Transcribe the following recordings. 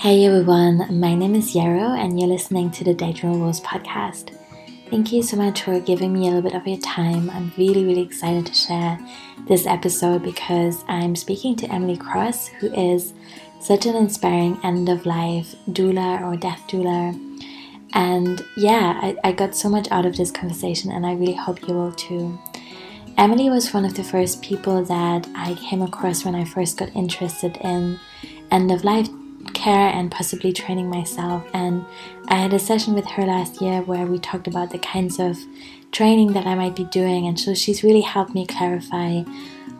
Hey everyone, my name is Yarrow, and you're listening to the Daydream Wars podcast. Thank you so much for giving me a little bit of your time. I'm really, really excited to share this episode because I'm speaking to Emily Cross, who is such an inspiring end of life doula or death doula. And yeah, I, I got so much out of this conversation, and I really hope you will too. Emily was one of the first people that I came across when I first got interested in end of life care and possibly training myself. And I had a session with her last year where we talked about the kinds of training that I might be doing. And so she's really helped me clarify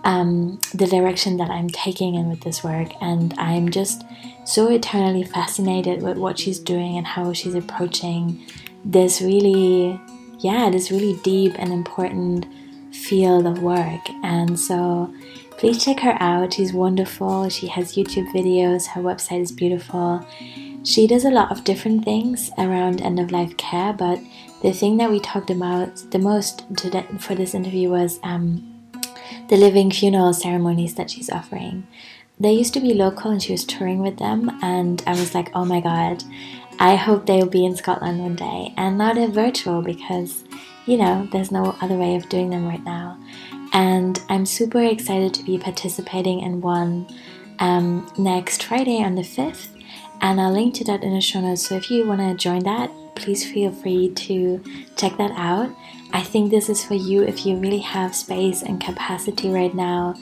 um, the direction that I'm taking in with this work. And I'm just so eternally fascinated with what she's doing and how she's approaching this really, yeah, this really deep and important field of work. And so Please check her out. She's wonderful. She has YouTube videos. Her website is beautiful. She does a lot of different things around end of life care, but the thing that we talked about the most for this interview was um, the living funeral ceremonies that she's offering. They used to be local and she was touring with them, and I was like, oh my god, I hope they'll be in Scotland one day. And now they're virtual because, you know, there's no other way of doing them right now and I'm super excited to be participating in one um, next Friday on the 5th. And I'll link to that in the show notes. So if you want to join that, please feel free to check that out. I think this is for you if you really have space and capacity right now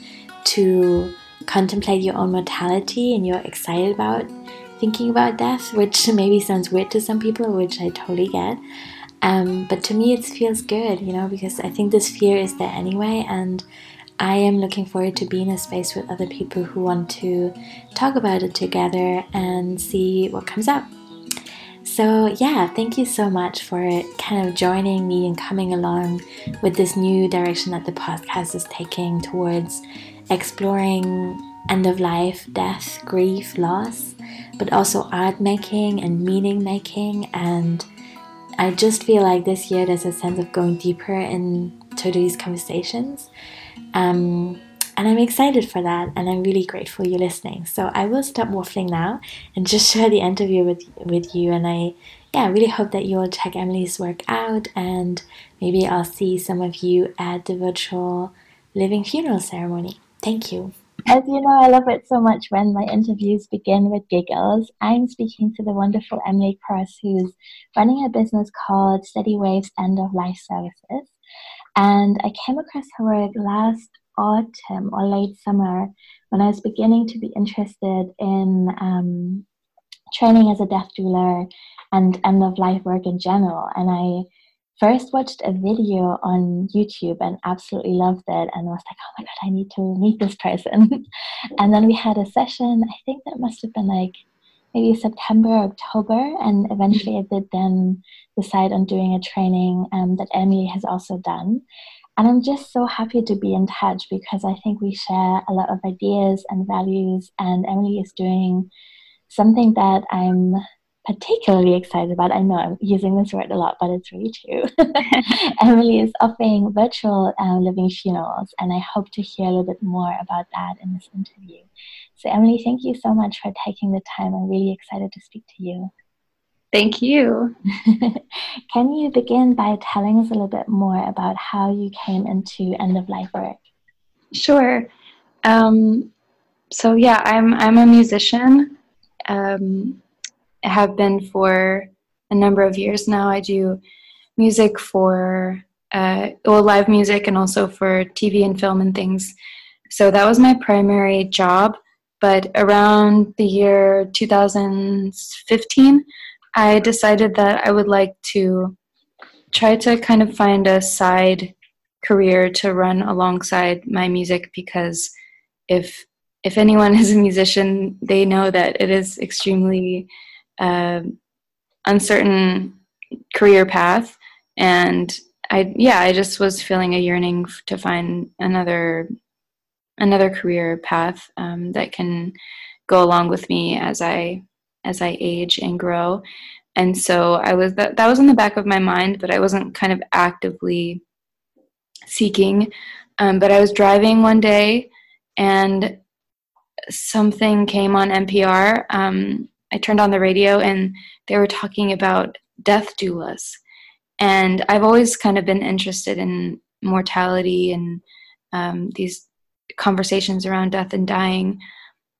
to contemplate your own mortality and you're excited about thinking about death, which maybe sounds weird to some people, which I totally get. Um, but to me, it feels good, you know, because I think this fear is there anyway, and I am looking forward to being in a space with other people who want to talk about it together and see what comes up. So, yeah, thank you so much for kind of joining me and coming along with this new direction that the podcast is taking towards exploring end of life, death, grief, loss, but also art making and meaning making and I just feel like this year there's a sense of going deeper into these conversations. Um, and I'm excited for that, and I'm really grateful you're listening. So I will stop waffling now and just share the interview with with you. And I, yeah, really hope that you'll check Emily's work out, and maybe I'll see some of you at the virtual living funeral ceremony. Thank you. As you know, I love it so much when my interviews begin with giggles. I'm speaking to the wonderful Emily Cross, who's running a business called Steady Waves End of Life Services. And I came across her work last autumn or late summer when I was beginning to be interested in um, training as a death doula and end of life work in general. And I first watched a video on YouTube and absolutely loved it and was like, oh my god, I need to meet this person. and then we had a session, I think that must have been like maybe September, October, and eventually I did then decide on doing a training um, that Emily has also done. And I'm just so happy to be in touch because I think we share a lot of ideas and values, and Emily is doing something that I'm particularly excited about, I know I'm using this word a lot, but it's really true. Emily is offering virtual uh, living funerals, and I hope to hear a little bit more about that in this interview. So, Emily, thank you so much for taking the time. I'm really excited to speak to you. Thank you. Can you begin by telling us a little bit more about how you came into end of life work? Sure. Um, so yeah, I'm I'm a musician. Um, have been for a number of years now. I do music for uh, well, live music and also for TV and film and things. So that was my primary job. But around the year 2015, I decided that I would like to try to kind of find a side career to run alongside my music because if if anyone is a musician, they know that it is extremely uh, uncertain career path. And i yeah i just was feeling a yearning to find another another career path um, that can go along with me as i as i age and grow. And so i was that that was in the back of my mind but i wasn't kind of actively seeking. Um, but i was driving one day and something came on npr um, I turned on the radio and they were talking about death doulas. And I've always kind of been interested in mortality and um, these conversations around death and dying.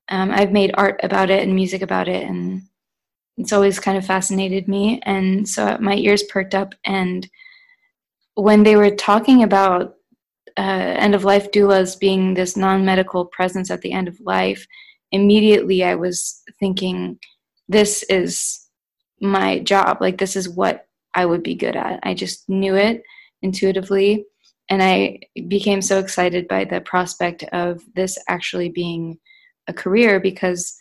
Um, I've made art about it and music about it, and it's always kind of fascinated me. And so my ears perked up. And when they were talking about uh, end of life doulas being this non medical presence at the end of life, immediately I was thinking, this is my job. Like, this is what I would be good at. I just knew it intuitively. And I became so excited by the prospect of this actually being a career because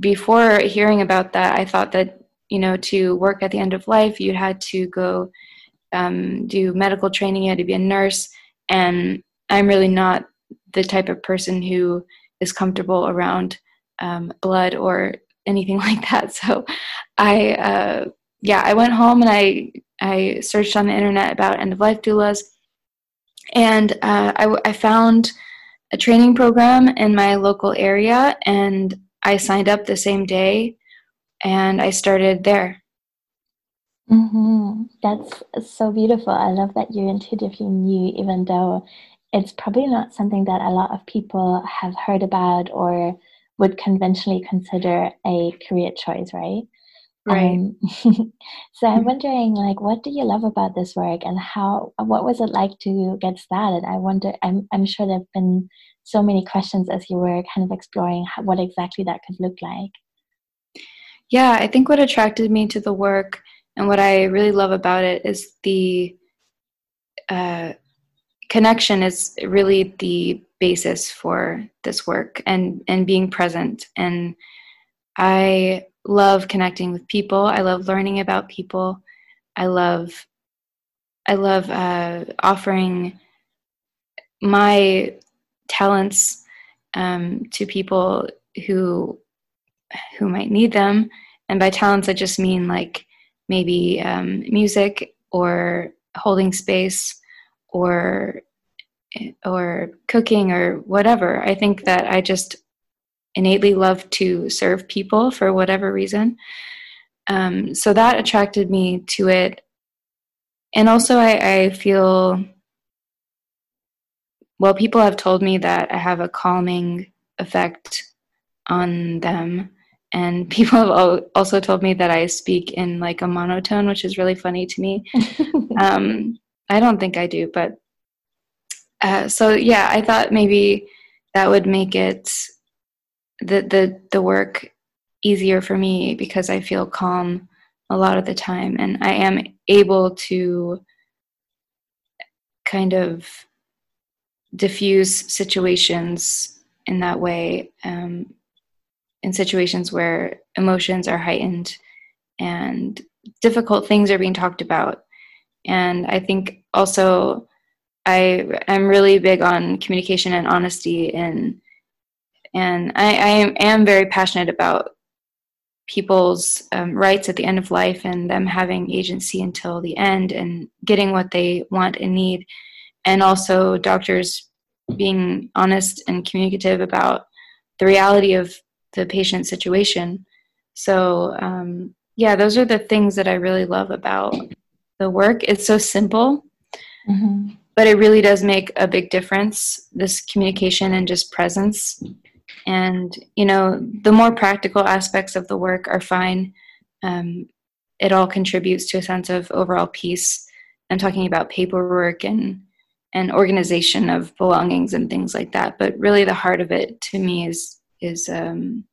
before hearing about that, I thought that, you know, to work at the end of life, you had to go um, do medical training, you had to be a nurse. And I'm really not the type of person who is comfortable around um, blood or anything like that. So I, uh, yeah, I went home and I, I searched on the internet about end of life doulas. And uh, I, I found a training program in my local area and I signed up the same day and I started there. Mm-hmm. That's so beautiful. I love that you intuitively knew, even though it's probably not something that a lot of people have heard about or would conventionally consider a career choice, right? Right. Um, so I'm wondering, like, what do you love about this work, and how? What was it like to get started? I wonder. I'm I'm sure there've been so many questions as you were kind of exploring how, what exactly that could look like. Yeah, I think what attracted me to the work and what I really love about it is the uh, connection is really the basis for this work and and being present. And i love connecting with people. I love learning about people. I love i love uh, offering my talents um, to people who who might need them. And by talents i just mean like maybe um, music or holding space or or cooking or whatever. I think that I just innately love to serve people for whatever reason. Um, so that attracted me to it. And also, I, I feel well, people have told me that I have a calming effect on them. And people have also told me that I speak in like a monotone, which is really funny to me. um, I don't think I do, but uh, so yeah, I thought maybe that would make it the the the work easier for me because I feel calm a lot of the time, and I am able to kind of diffuse situations in that way. Um, in situations where emotions are heightened and difficult things are being talked about. And I think also I I'm really big on communication and honesty and and I, I am, am very passionate about people's um, rights at the end of life and them having agency until the end and getting what they want and need. And also doctors being honest and communicative about the reality of the patient situation. So um, yeah those are the things that i really love about the work. It's so simple mm-hmm. But it really does make a big difference this communication and just presence. And you know the more practical aspects of the work are fine. Um, it all contributes to a sense of overall peace. I'm talking about paperwork and and organization of belongings and things like that. But really the heart of it to me is is um,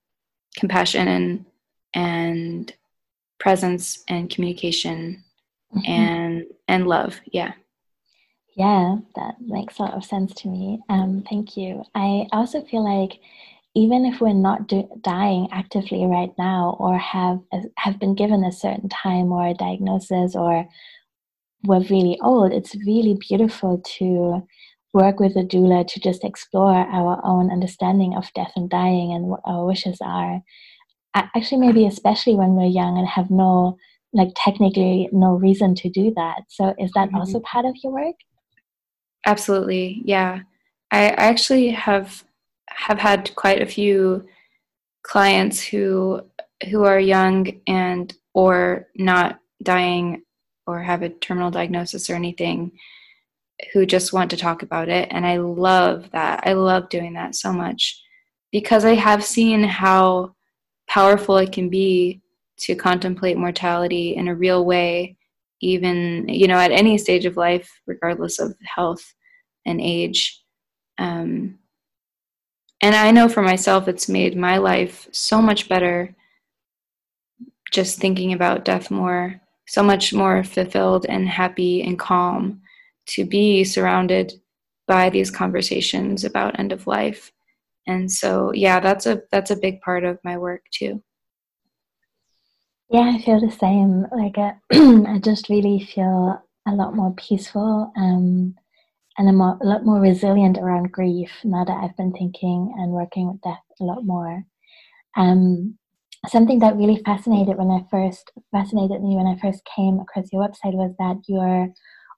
compassion and and presence and communication mm-hmm. and and love. Yeah yeah, that makes a lot of sense to me. Um, thank you. I also feel like even if we're not do- dying actively right now, or have have been given a certain time or a diagnosis, or we're really old, it's really beautiful to work with a doula to just explore our own understanding of death and dying and what our wishes are. Actually, maybe especially when we're young and have no, like, technically no reason to do that. So, is that mm-hmm. also part of your work? Absolutely, yeah. I, I actually have have had quite a few clients who who are young and or not dying or have a terminal diagnosis or anything who just want to talk about it and i love that i love doing that so much because i have seen how powerful it can be to contemplate mortality in a real way even you know at any stage of life regardless of health and age. Um, and i know for myself it's made my life so much better just thinking about death more so much more fulfilled and happy and calm to be surrounded by these conversations about end of life. And so yeah that's a that's a big part of my work too yeah i feel the same like uh, i just really feel a lot more peaceful um, and a, more, a lot more resilient around grief now that i've been thinking and working with death a lot more um, something that really fascinated when i first fascinated me when i first came across your website was that you're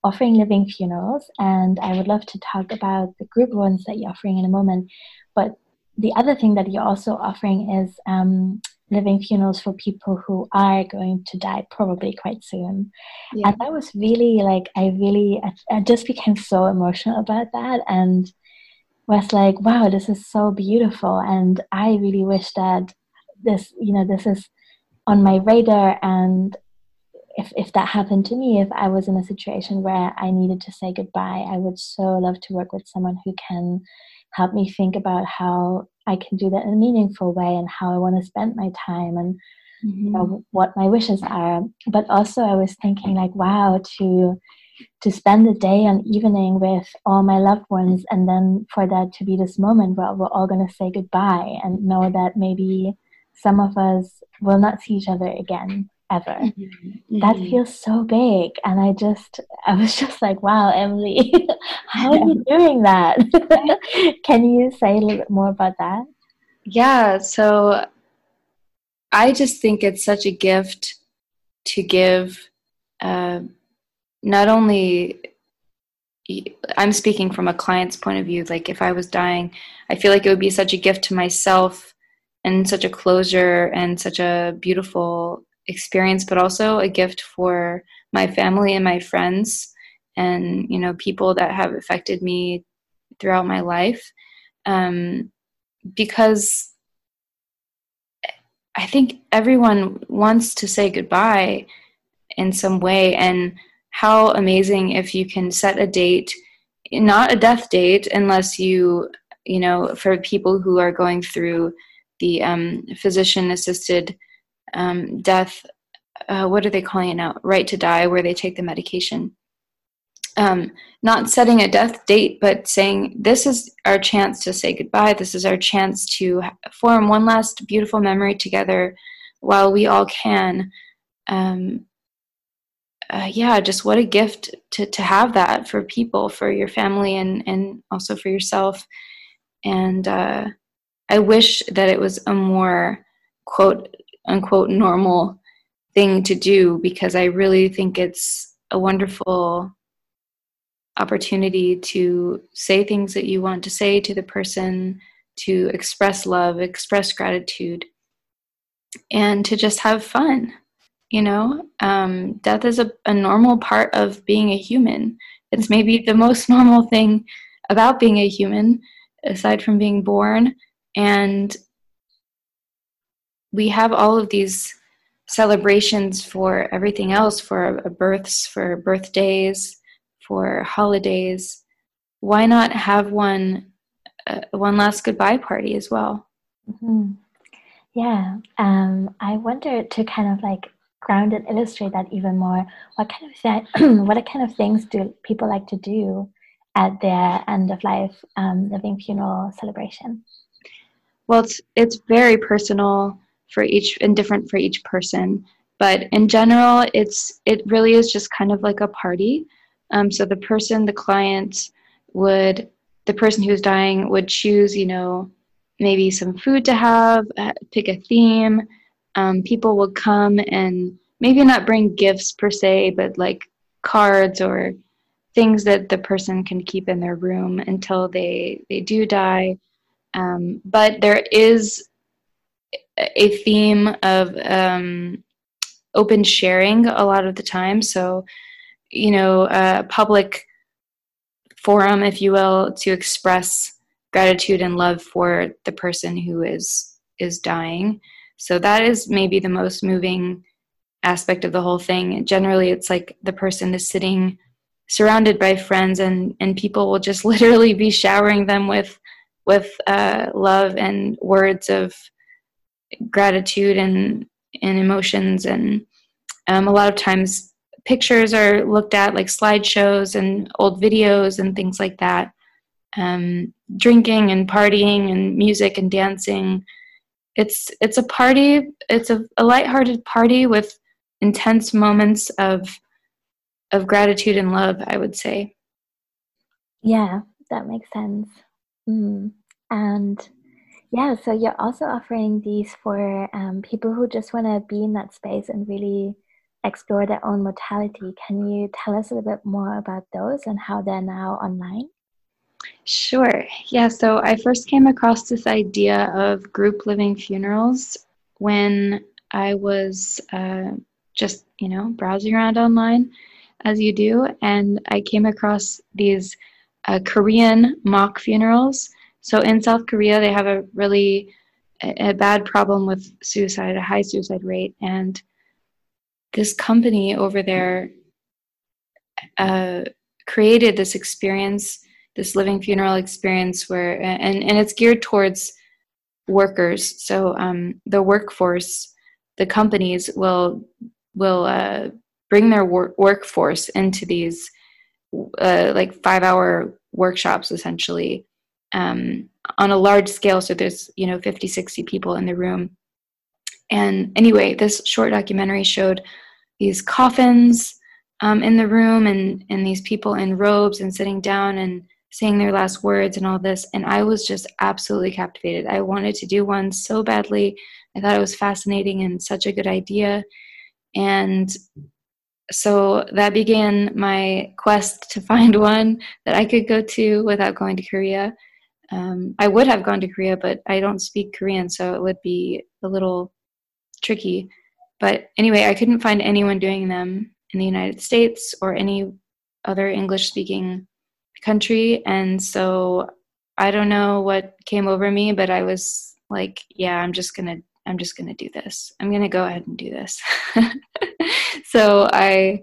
offering living funerals, and I would love to talk about the group ones that you're offering in a moment. But the other thing that you're also offering is um, living funerals for people who are going to die probably quite soon. Yeah. And that was really like, I really, I, I just became so emotional about that and was like, wow, this is so beautiful. And I really wish that this, you know, this is on my radar and if, if that happened to me, if I was in a situation where I needed to say goodbye, I would so love to work with someone who can help me think about how I can do that in a meaningful way and how I want to spend my time and mm-hmm. you know, mm-hmm. what my wishes are. But also, I was thinking like, wow, to to spend the day and evening with all my loved ones, and then for that to be this moment where we're all going to say goodbye and know that maybe some of us will not see each other again ever. Mm-hmm. That mm-hmm. feels so big. And I just, I was just like, wow, Emily, how are you doing that? Can you say a little bit more about that? Yeah. So I just think it's such a gift to give uh, not only I'm speaking from a client's point of view. Like, if I was dying, I feel like it would be such a gift to myself and such a closure and such a beautiful experience, but also a gift for my family and my friends and you know people that have affected me throughout my life. Um, because I think everyone wants to say goodbye in some way and how amazing if you can set a date not a death date unless you you know for people who are going through the um, physician assisted um, death, uh, what are they calling it now? Right to die, where they take the medication. Um, not setting a death date, but saying this is our chance to say goodbye. This is our chance to form one last beautiful memory together while we all can. Um, uh, yeah, just what a gift to, to have that for people, for your family, and, and also for yourself. And uh, I wish that it was a more, quote, unquote normal thing to do because I really think it's a wonderful opportunity to say things that you want to say to the person, to express love, express gratitude, and to just have fun. You know, um, death is a, a normal part of being a human. It's maybe the most normal thing about being a human, aside from being born. And we have all of these celebrations for everything else for births for birthdays for holidays. Why not have one uh, one last goodbye party as well? Mm-hmm. yeah um, i wonder to kind of like ground and illustrate that even more what kind of that what kind of things do people like to do at their end of life um, living funeral celebration? Well it's it's very personal for each and different for each person. But in general it's it really is just kind of like a party. Um, so the person the client would the person who's dying would choose you know maybe some food to have uh, pick a theme. Um, people will come and maybe not bring gifts per se but like cards or things that the person can keep in their room until they they do die. Um, but there is a theme of um, open sharing a lot of the time. So, you know, a public forum, if you will, to express gratitude and love for the person who is is dying. So that is maybe the most moving aspect of the whole thing. Generally, it's like the person is sitting surrounded by friends, and and people will just literally be showering them with with uh, love and words of gratitude and and emotions. And um, a lot of times pictures are looked at like slideshows and old videos and things like that. Um, drinking and partying and music and dancing. It's it's a party it's a, a lighthearted party with intense moments of of gratitude and love i would say. Yeah that makes sense. Mm. and yeah, so you're also offering these for um, people who just want to be in that space and really explore their own mortality. Can you tell us a little bit more about those and how they're now online? Sure. Yeah, so I first came across this idea of group living funerals when I was uh, just, you know, browsing around online as you do, and I came across these uh, Korean mock funerals so in South Korea, they have a really a, bad problem with suicide, a high suicide rate, and this company over there uh, created this experience, this living funeral experience, where and and it's geared towards workers. So um, the workforce, the companies will will uh, bring their wor- workforce into these uh, like five hour workshops essentially um, on a large scale. So there's, you know, 50, 60 people in the room. And anyway, this short documentary showed these coffins um, in the room and, and these people in robes and sitting down and saying their last words and all this. And I was just absolutely captivated. I wanted to do one so badly. I thought it was fascinating and such a good idea. And so that began my quest to find one that I could go to without going to Korea. Um, I would have gone to Korea, but I don't speak Korean, so it would be a little tricky. But anyway, I couldn't find anyone doing them in the United States or any other English speaking country. And so I don't know what came over me, but I was like, yeah, I'm just going to I'm just going to do this. I'm going to go ahead and do this. so I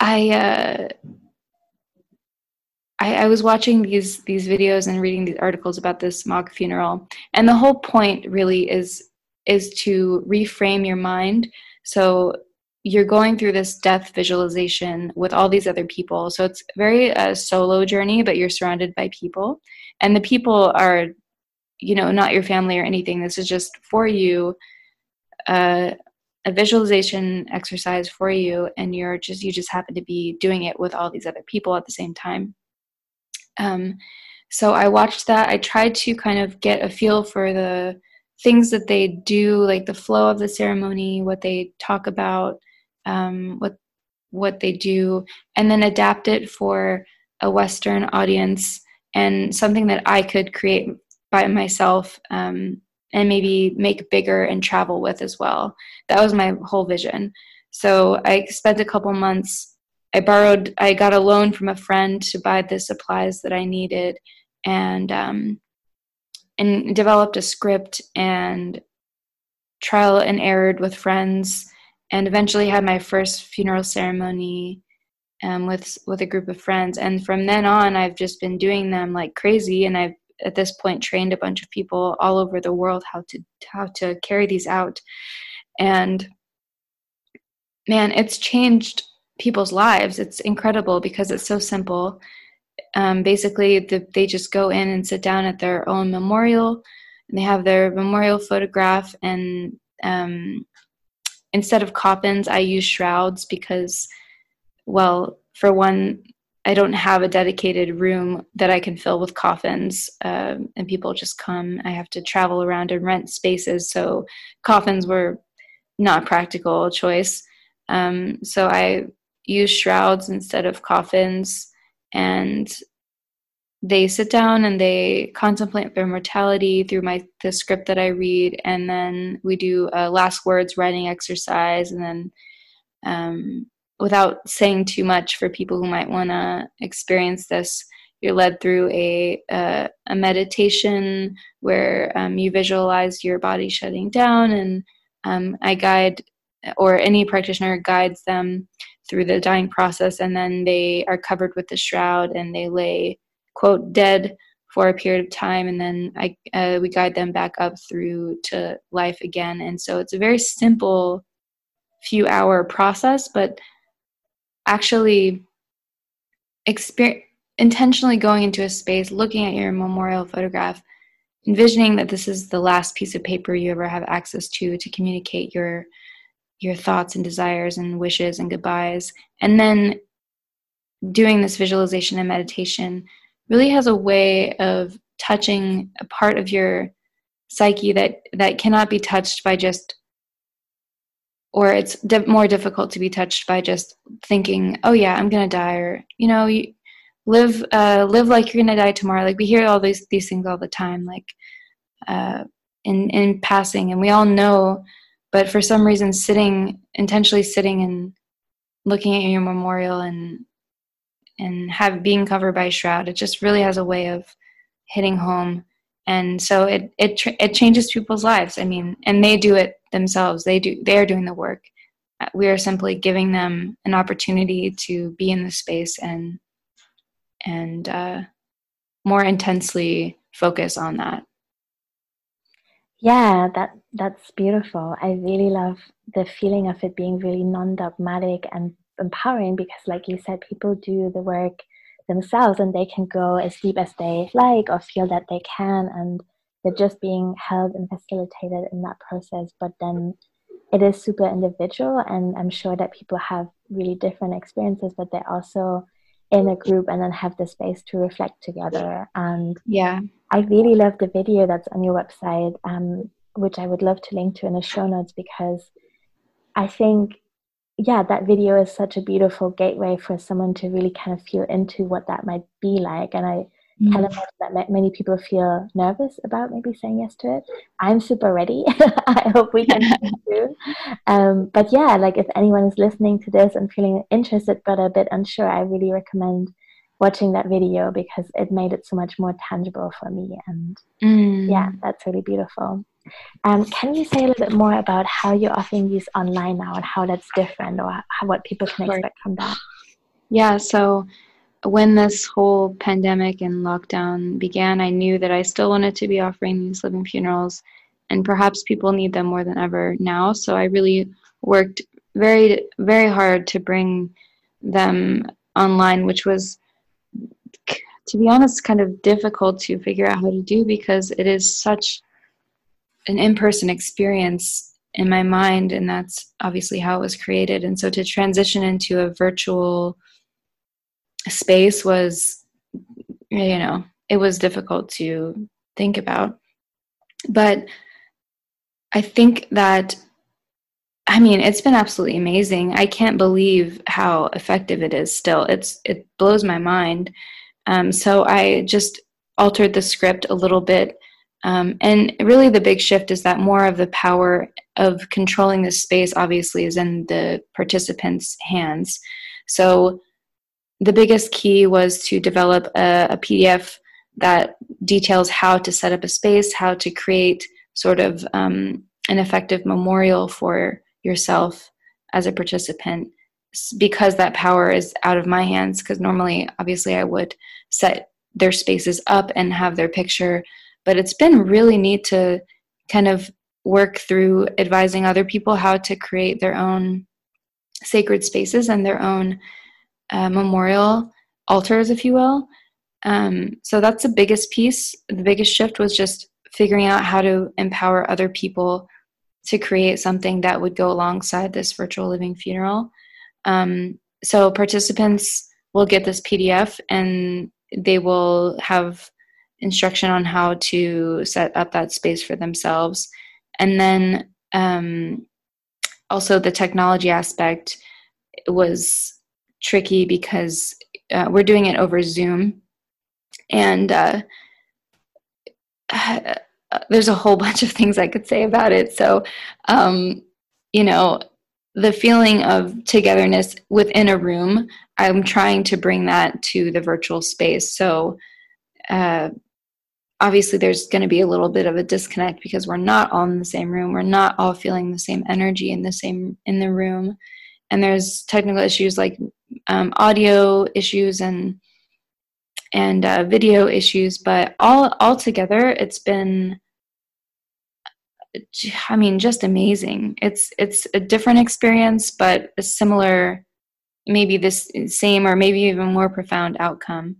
I uh I, I, was watching these these videos and reading these articles about this mock funeral, and the whole point really is is to reframe your mind. So you're going through this death visualization with all these other people. So it's very a solo journey, but you're surrounded by people, and the people are, you know, not your family or anything. This is just for you. Uh, a visualization exercise for you and you're just you just happen to be doing it with all these other people at the same time um, so I watched that. I tried to kind of get a feel for the things that they do, like the flow of the ceremony, what they talk about, um, what what they do, and then adapt it for a Western audience and something that I could create by myself um, and maybe make bigger and travel with as well. That was my whole vision. So I spent a couple months I borrowed, I got a loan from a friend to buy the supplies that I needed, and um, and developed a script and trial and errored with friends, and eventually had my first funeral ceremony um, with with a group of friends. And from then on, I've just been doing them like crazy, and I've at this point trained a bunch of people all over the world how to how to carry these out, and man, it's changed people's lives. It's incredible because it's so simple. Um, basically, the, they just go in and sit down at their own memorial, and they have their memorial photograph. And um, instead of coffins, I use shrouds because, well, for one, I don't have a dedicated room that I can fill with coffins, um, and people just come. I have to travel around and rent spaces, so coffins were not a practical choice. Um, so I use shrouds instead of coffins and they sit down and they contemplate their mortality through my the script that I read, and then we do a last words writing exercise, and then um, without saying too much for people who might want to experience this, you're led through a a, a meditation where um, you visualize your body shutting down, and um, I guide or any practitioner guides them through the dying process, and then they are covered with the shroud and they lay quote dead for a period of time and then I, uh, we guide them back up through to life again. And so it's a very simple few hour process but actually experience intentionally going into a space looking at your memorial photograph envisioning that this is the last piece of paper you ever have access to to communicate your your thoughts and desires and wishes and goodbyes. And then doing this visualization and meditation really has a way of touching a part of your psyche that that cannot be touched by just or it's di- more difficult to be touched by just thinking oh yeah i'm gonna die or you know you live uh, live like you're gonna die tomorrow. Like we hear all these these things all the time like uh, in in passing. And we all know but for some reason sitting intentionally sitting and looking at your memorial and and have being covered by a shroud it just really has a way of hitting home. And so it it it changes people's lives. I mean and they do it themselves. They do they are doing the work. Uh, we are simply giving them an opportunity to be in the space and and uh, more intensely focus on that yeah that that's beautiful i really love the feeling of it being really non-dogmatic and empowering because, like you said, people do the work themselves and they can go as deep as they like or feel that they can, and they're just being held and facilitated in that process. But then it is super individual, and I'm sure that people have really different experiences, but they're also in a group and then have the space to reflect together. And yeah, I really love the video that's on your website, um, which I would love to link to in the show notes because I think yeah, that video is such a beautiful gateway for someone to really kind of feel into what that might be like. And I mm. kind of imagine that many people feel nervous about maybe saying yes to it. I'm super ready. I hope we can too. Um, but yeah, like if anyone is listening to this and feeling interested but a bit unsure, I really recommend watching that video because it made it so much more tangible for me. And mm. yeah, that's really beautiful. Um, can you say a little bit more about how you're offering these online now and how that's different or how, what people can sure. expect from that? Yeah, so when this whole pandemic and lockdown began, I knew that I still wanted to be offering these living funerals, and perhaps people need them more than ever now. So I really worked very, very hard to bring them online, which was, to be honest, kind of difficult to figure out how to do because it is such an in-person experience in my mind and that's obviously how it was created. And so to transition into a virtual space was you know it was difficult to think about. But i think that i mean it's been absolutely amazing. I can't believe how effective it is still. It's it blows my mind um, so i just altered the script a little bit um, and really, the big shift is that more of the power of controlling this space obviously is in the participants' hands. So, the biggest key was to develop a, a PDF that details how to set up a space, how to create sort of um, an effective memorial for yourself as a participant because that power is out of my hands because normally obviously i would set their spaces up and have their picture but it's been really neat to kind of work through advising other people how to create their own sacred spaces and their own uh, memorial altars, if you will. Um, so that's the biggest piece. The biggest shift was just figuring out how to empower other people to create something that would go alongside this virtual living funeral. Um, so participants will get this PDF and they will have instruction on how to set up that space for themselves. And then um, also the technology aspect was tricky because uh, we're doing it over Zoom. and uh, there's a whole bunch of things I could say about it. So, um, you know, the feeling of togetherness within a room, I'm trying to bring that to the virtual space. So, uh, obviously, there's going to be a little bit of a disconnect because we're not all in the same room. We're not all feeling the same energy in the same in the room, and there's technical issues like um, audio issues and and uh, video issues. But all all together, it's been I mean, just amazing. It's it's a different experience, but a similar, maybe this same or maybe even more profound outcome.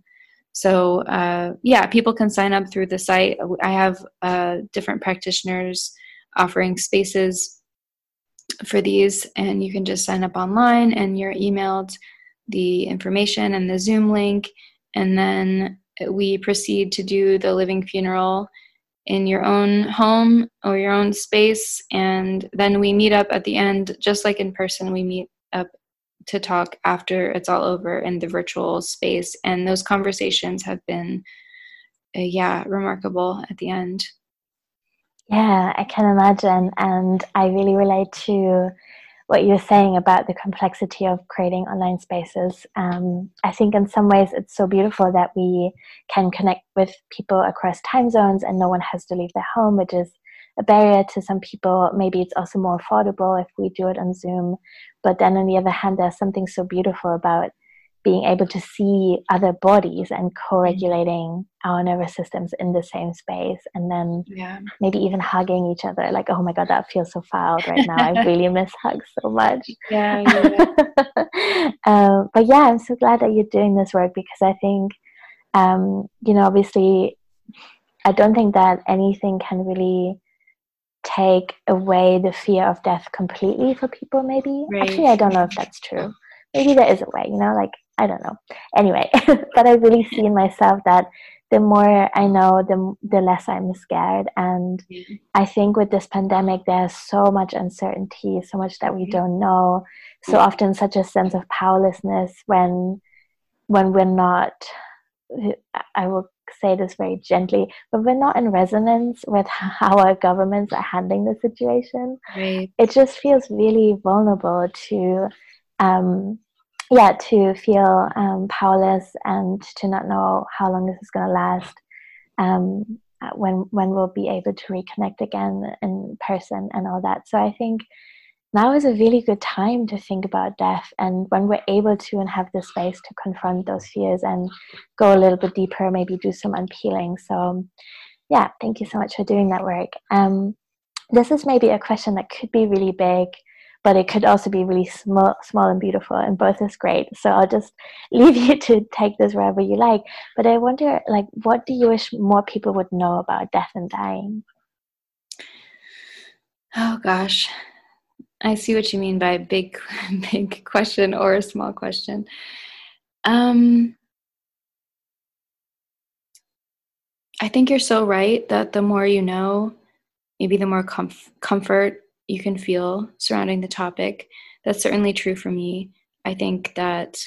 So uh, yeah, people can sign up through the site. I have uh, different practitioners offering spaces for these, and you can just sign up online, and you're emailed the information and the Zoom link, and then we proceed to do the living funeral in your own home or your own space and then we meet up at the end just like in person we meet up to talk after it's all over in the virtual space. And those conversations have been uh, yeah remarkable at the end. Yeah i can imagine. And i really relate to what you're saying about the complexity of creating online spaces. Um, I think in some ways it's so beautiful that we can connect with people across time zones and no one has to leave their home, which is a barrier to some people. Maybe it's also more affordable if we do it on Zoom. But then on the other hand, there's something so beautiful about being able to see other bodies and co-regulating our nervous systems in the same space and then yeah. maybe even hugging each other like oh my god that feels so foul right now i really miss hugs so much yeah, yeah. um, but yeah i'm so glad that you're doing this work because i think um, you know obviously i don't think that anything can really take away the fear of death completely for people maybe right. actually i don't know if that's true maybe there is a way you know like I don't know. Anyway, but I really see in myself that the more I know, the the less I'm scared. And mm-hmm. I think with this pandemic, there's so much uncertainty, so much that we don't know. So often, such a sense of powerlessness when when we're not. I will say this very gently, but we're not in resonance with how our governments are handling the situation. Right. It just feels really vulnerable to um, yeah, to feel um, powerless and to not know how long this is going to last. Um, uh, when when we'll be able to reconnect again in person and all that. So I think now is a really good time to think about death, and when we're able to and have the space to confront those fears and go a little bit deeper, maybe do some unpeeling. So yeah, thank you so much for doing that work. Um, this is maybe a question that could be really big but it could also be really small, small and beautiful, and both is great. So I'll just leave you to take this wherever you like. But I wonder, like, what do you wish more people would know about death and dying? Oh gosh, I see what you mean by big, big question or a small question. Um, I think you're so right that the more you know, maybe the more comf- comfort you can feel surrounding the topic. That's certainly true for me. I think that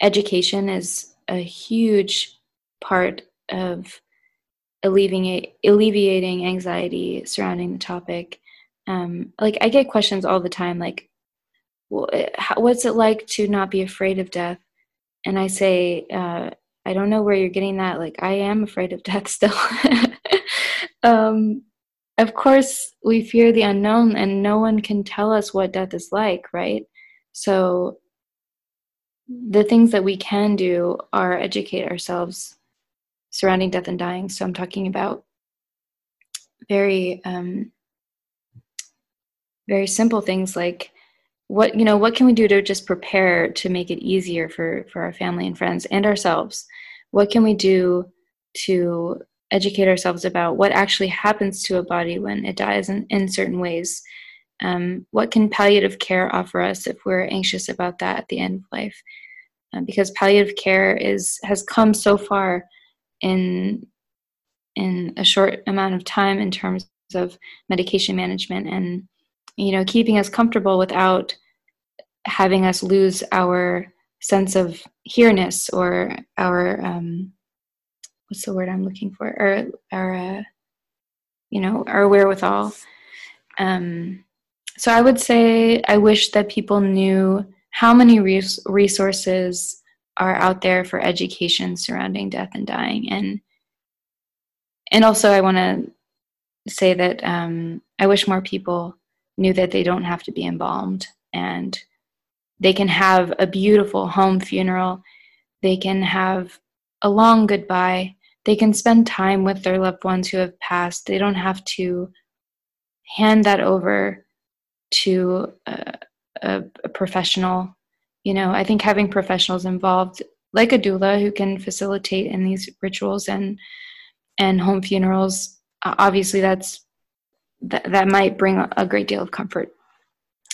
education is a huge part of alleviating alleviating anxiety surrounding the topic. Um, like I get questions all the time, like, "What's it like to not be afraid of death?" And I say, uh, "I don't know where you're getting that. Like, I am afraid of death still." um, of course we fear the unknown and no one can tell us what death is like right? So the things that we can do are educate ourselves surrounding death and dying. So i'm talking about very um, very simple things like what you know what can we do to just prepare to make it easier for for our family and friends and ourselves? What can we do to educate ourselves about what actually happens to a body when it dies in, in certain ways. Um, what can palliative care offer us if we're anxious about that at the end of life? Uh, because palliative care is has come so far in in a short amount of time in terms of medication management and you know keeping us comfortable without having us lose our sense of here-ness or our um, what's the word I'm looking for? Or or uh, you know, our wherewithal. Um, so I would say I wish that people knew how many res- resources are out there for education surrounding death and dying, and and also I want to say that um, I wish more people knew that they don't have to be embalmed and they can have a beautiful home funeral. They can have a long goodbye. They can spend time with their loved ones who have passed. They don't have to hand that over to a, a, a professional. You know, I think having professionals involved, like a doula, who can facilitate in these rituals and and home funerals, obviously that's that, that might bring a great deal of comfort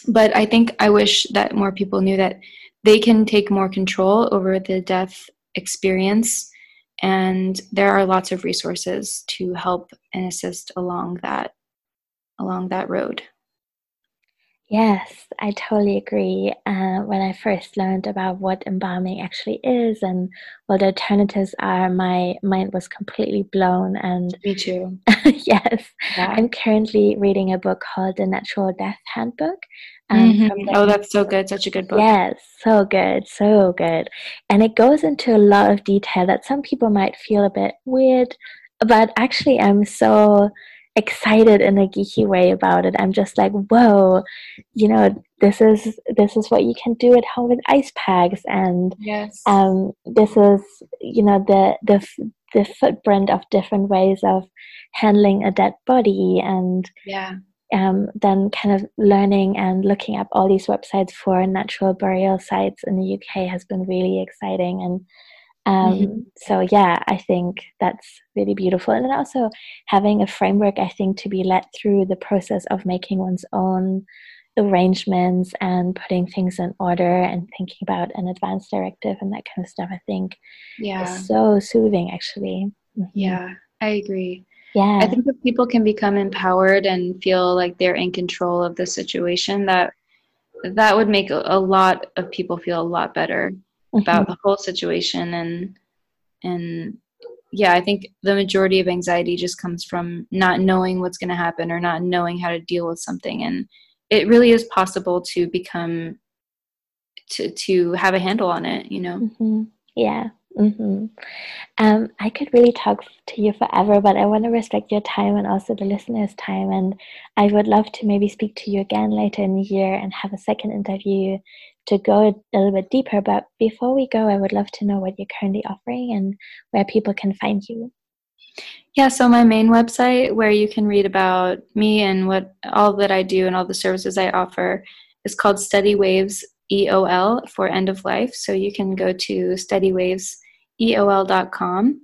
but I think I wish that more people knew that they can take more control over the death experience and there are lots of resources to help and assist along that along that road Yes, I totally agree. Uh, when I first learned about what embalming actually is and what the alternatives are, my mind was completely blown. And me too. yes, yeah. I'm currently reading a book called The Natural Death Handbook. Um, mm-hmm. oh, that's so good! Such a good book. Yes, so good, so good, and it goes into a lot of detail that some people might feel a bit weird, but actually, I'm so excited in a geeky way about it. I'm just like, whoa, you know, this is this is what you can do at home with ice packs, and yes, um, this is you know the the the footprint of different ways of handling a dead body, and yeah. Um, then kind of learning and looking up all these websites for natural burial sites in the UK has been really exciting and um, mm-hmm. So yeah, I think that's really beautiful, and then also having a framework, I think, to be led through the process of making one's own arrangements and putting things in order and thinking about an advance directive and that kind of stuff. I think yeah, is so soothing, actually. Mm-hmm. Yeah, I agree. Yeah, I think if people can become empowered and feel like they're in control of the situation, that that would make a lot of people feel a lot better about mm-hmm. the whole situation. And and yeah i think the majority of anxiety just comes from not knowing what's going to happen or not knowing how to deal with something. And it really is possible to become to to have a handle on it you know? Mm-hmm. yeah Mm-hmm. Um, I could really talk to you forever, but I want to respect your time and also the listeners' time. And I would love to maybe speak to you again later in the year and have a second interview to go a little bit deeper. But before we go, I would love to know what you're currently offering and where people can find you. Yeah, so my main website where you can read about me and what all that I do and all the services I offer is called Steady Waves EOL for end of life. So you can go to steadywaveseol.com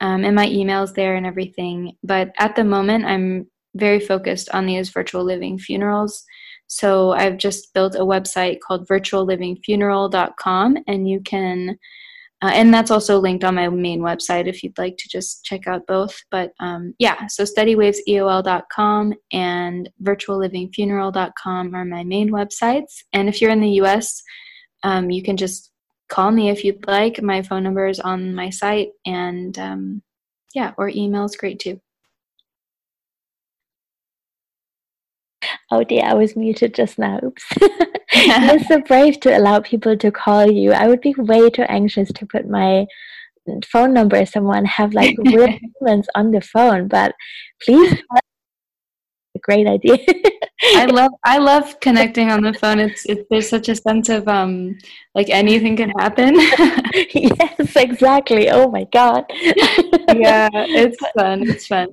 um, and my email's there and everything. But at the moment, I'm very focused on these virtual living funerals. So I've just built a website called virtuallivingfuneral.com, and you can, uh, and that's also linked on my main website if you'd like to just check out both. But um, yeah, so steadywaveseol.com and virtuallivingfuneral.com are my main websites. And if you're in the US, um, you can just call me if you'd like. My phone number is on my site, and um, yeah, or email is great too. Oh dear, I was muted just now. Oops. You're so brave to allow people to call you. I would be way too anxious to put my phone number someone have like weird moments on the phone, but please a great idea. I love I love connecting on the phone. It's it, there's such a sense of um like anything can happen. yes, exactly. Oh my god. yeah, it's fun. It's fun.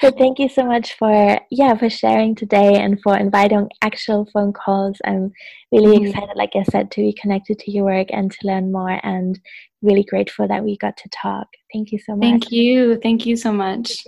Well, thank you so much for yeah for sharing today and for inviting actual phone calls. I'm really mm-hmm. excited, like I said, to be connected to your work and to learn more. And really grateful that we got to talk. Thank you so much. Thank you. Thank you so much.